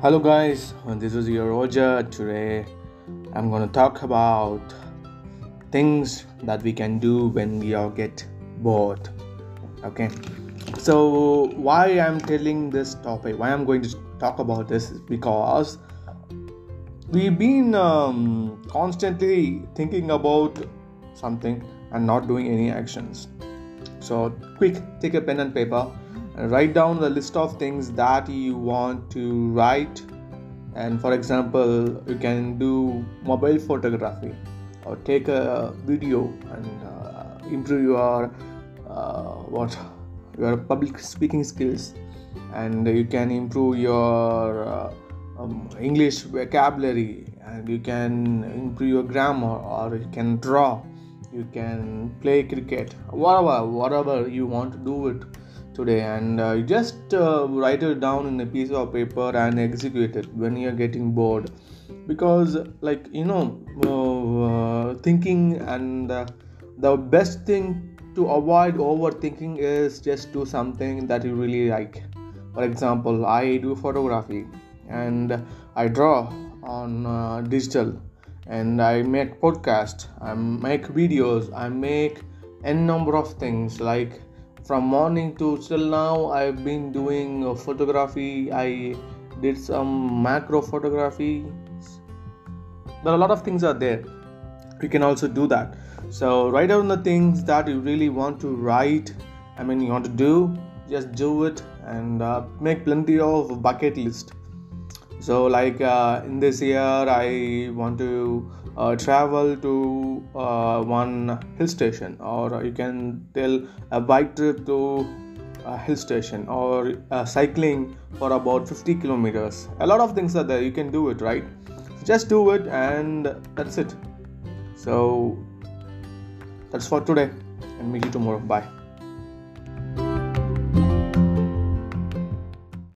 Hello, guys, this is your Roger. Today, I'm going to talk about things that we can do when we all get bored. Okay, so why I'm telling this topic, why I'm going to talk about this is because we've been um, constantly thinking about something and not doing any actions. So, quick, take a pen and paper write down the list of things that you want to write. And for example you can do mobile photography or take a video and uh, improve your uh, what your public speaking skills. And you can improve your uh, um, english vocabulary. And you can improve your grammar or you can draw. You can play cricket. Whatever whatever you want to do it today and uh, just uh, write it down in a piece of paper and execute it when you're getting bored. Because like you know uh, thinking and uh, the best thing to avoid overthinking is just do something that you really like. For example i do photography and i draw on uh, digital and i make podcast i make videos i make n number of things like from morning to till now i've been doing photography. I did some macro photography. There are a lot of things are there. You can also do that. So write down the things that you really want to write. I mean you want to do just do it and uh, make plenty of bucket list so like uh, in this year i want to uh, travel to uh, one hill station or you can tell a bike trip to a hill station or cycling for about 50 kilometers. A lot of things are there you can do it right? Just do it and that's it. So that's for today. And meet you tomorrow. Bye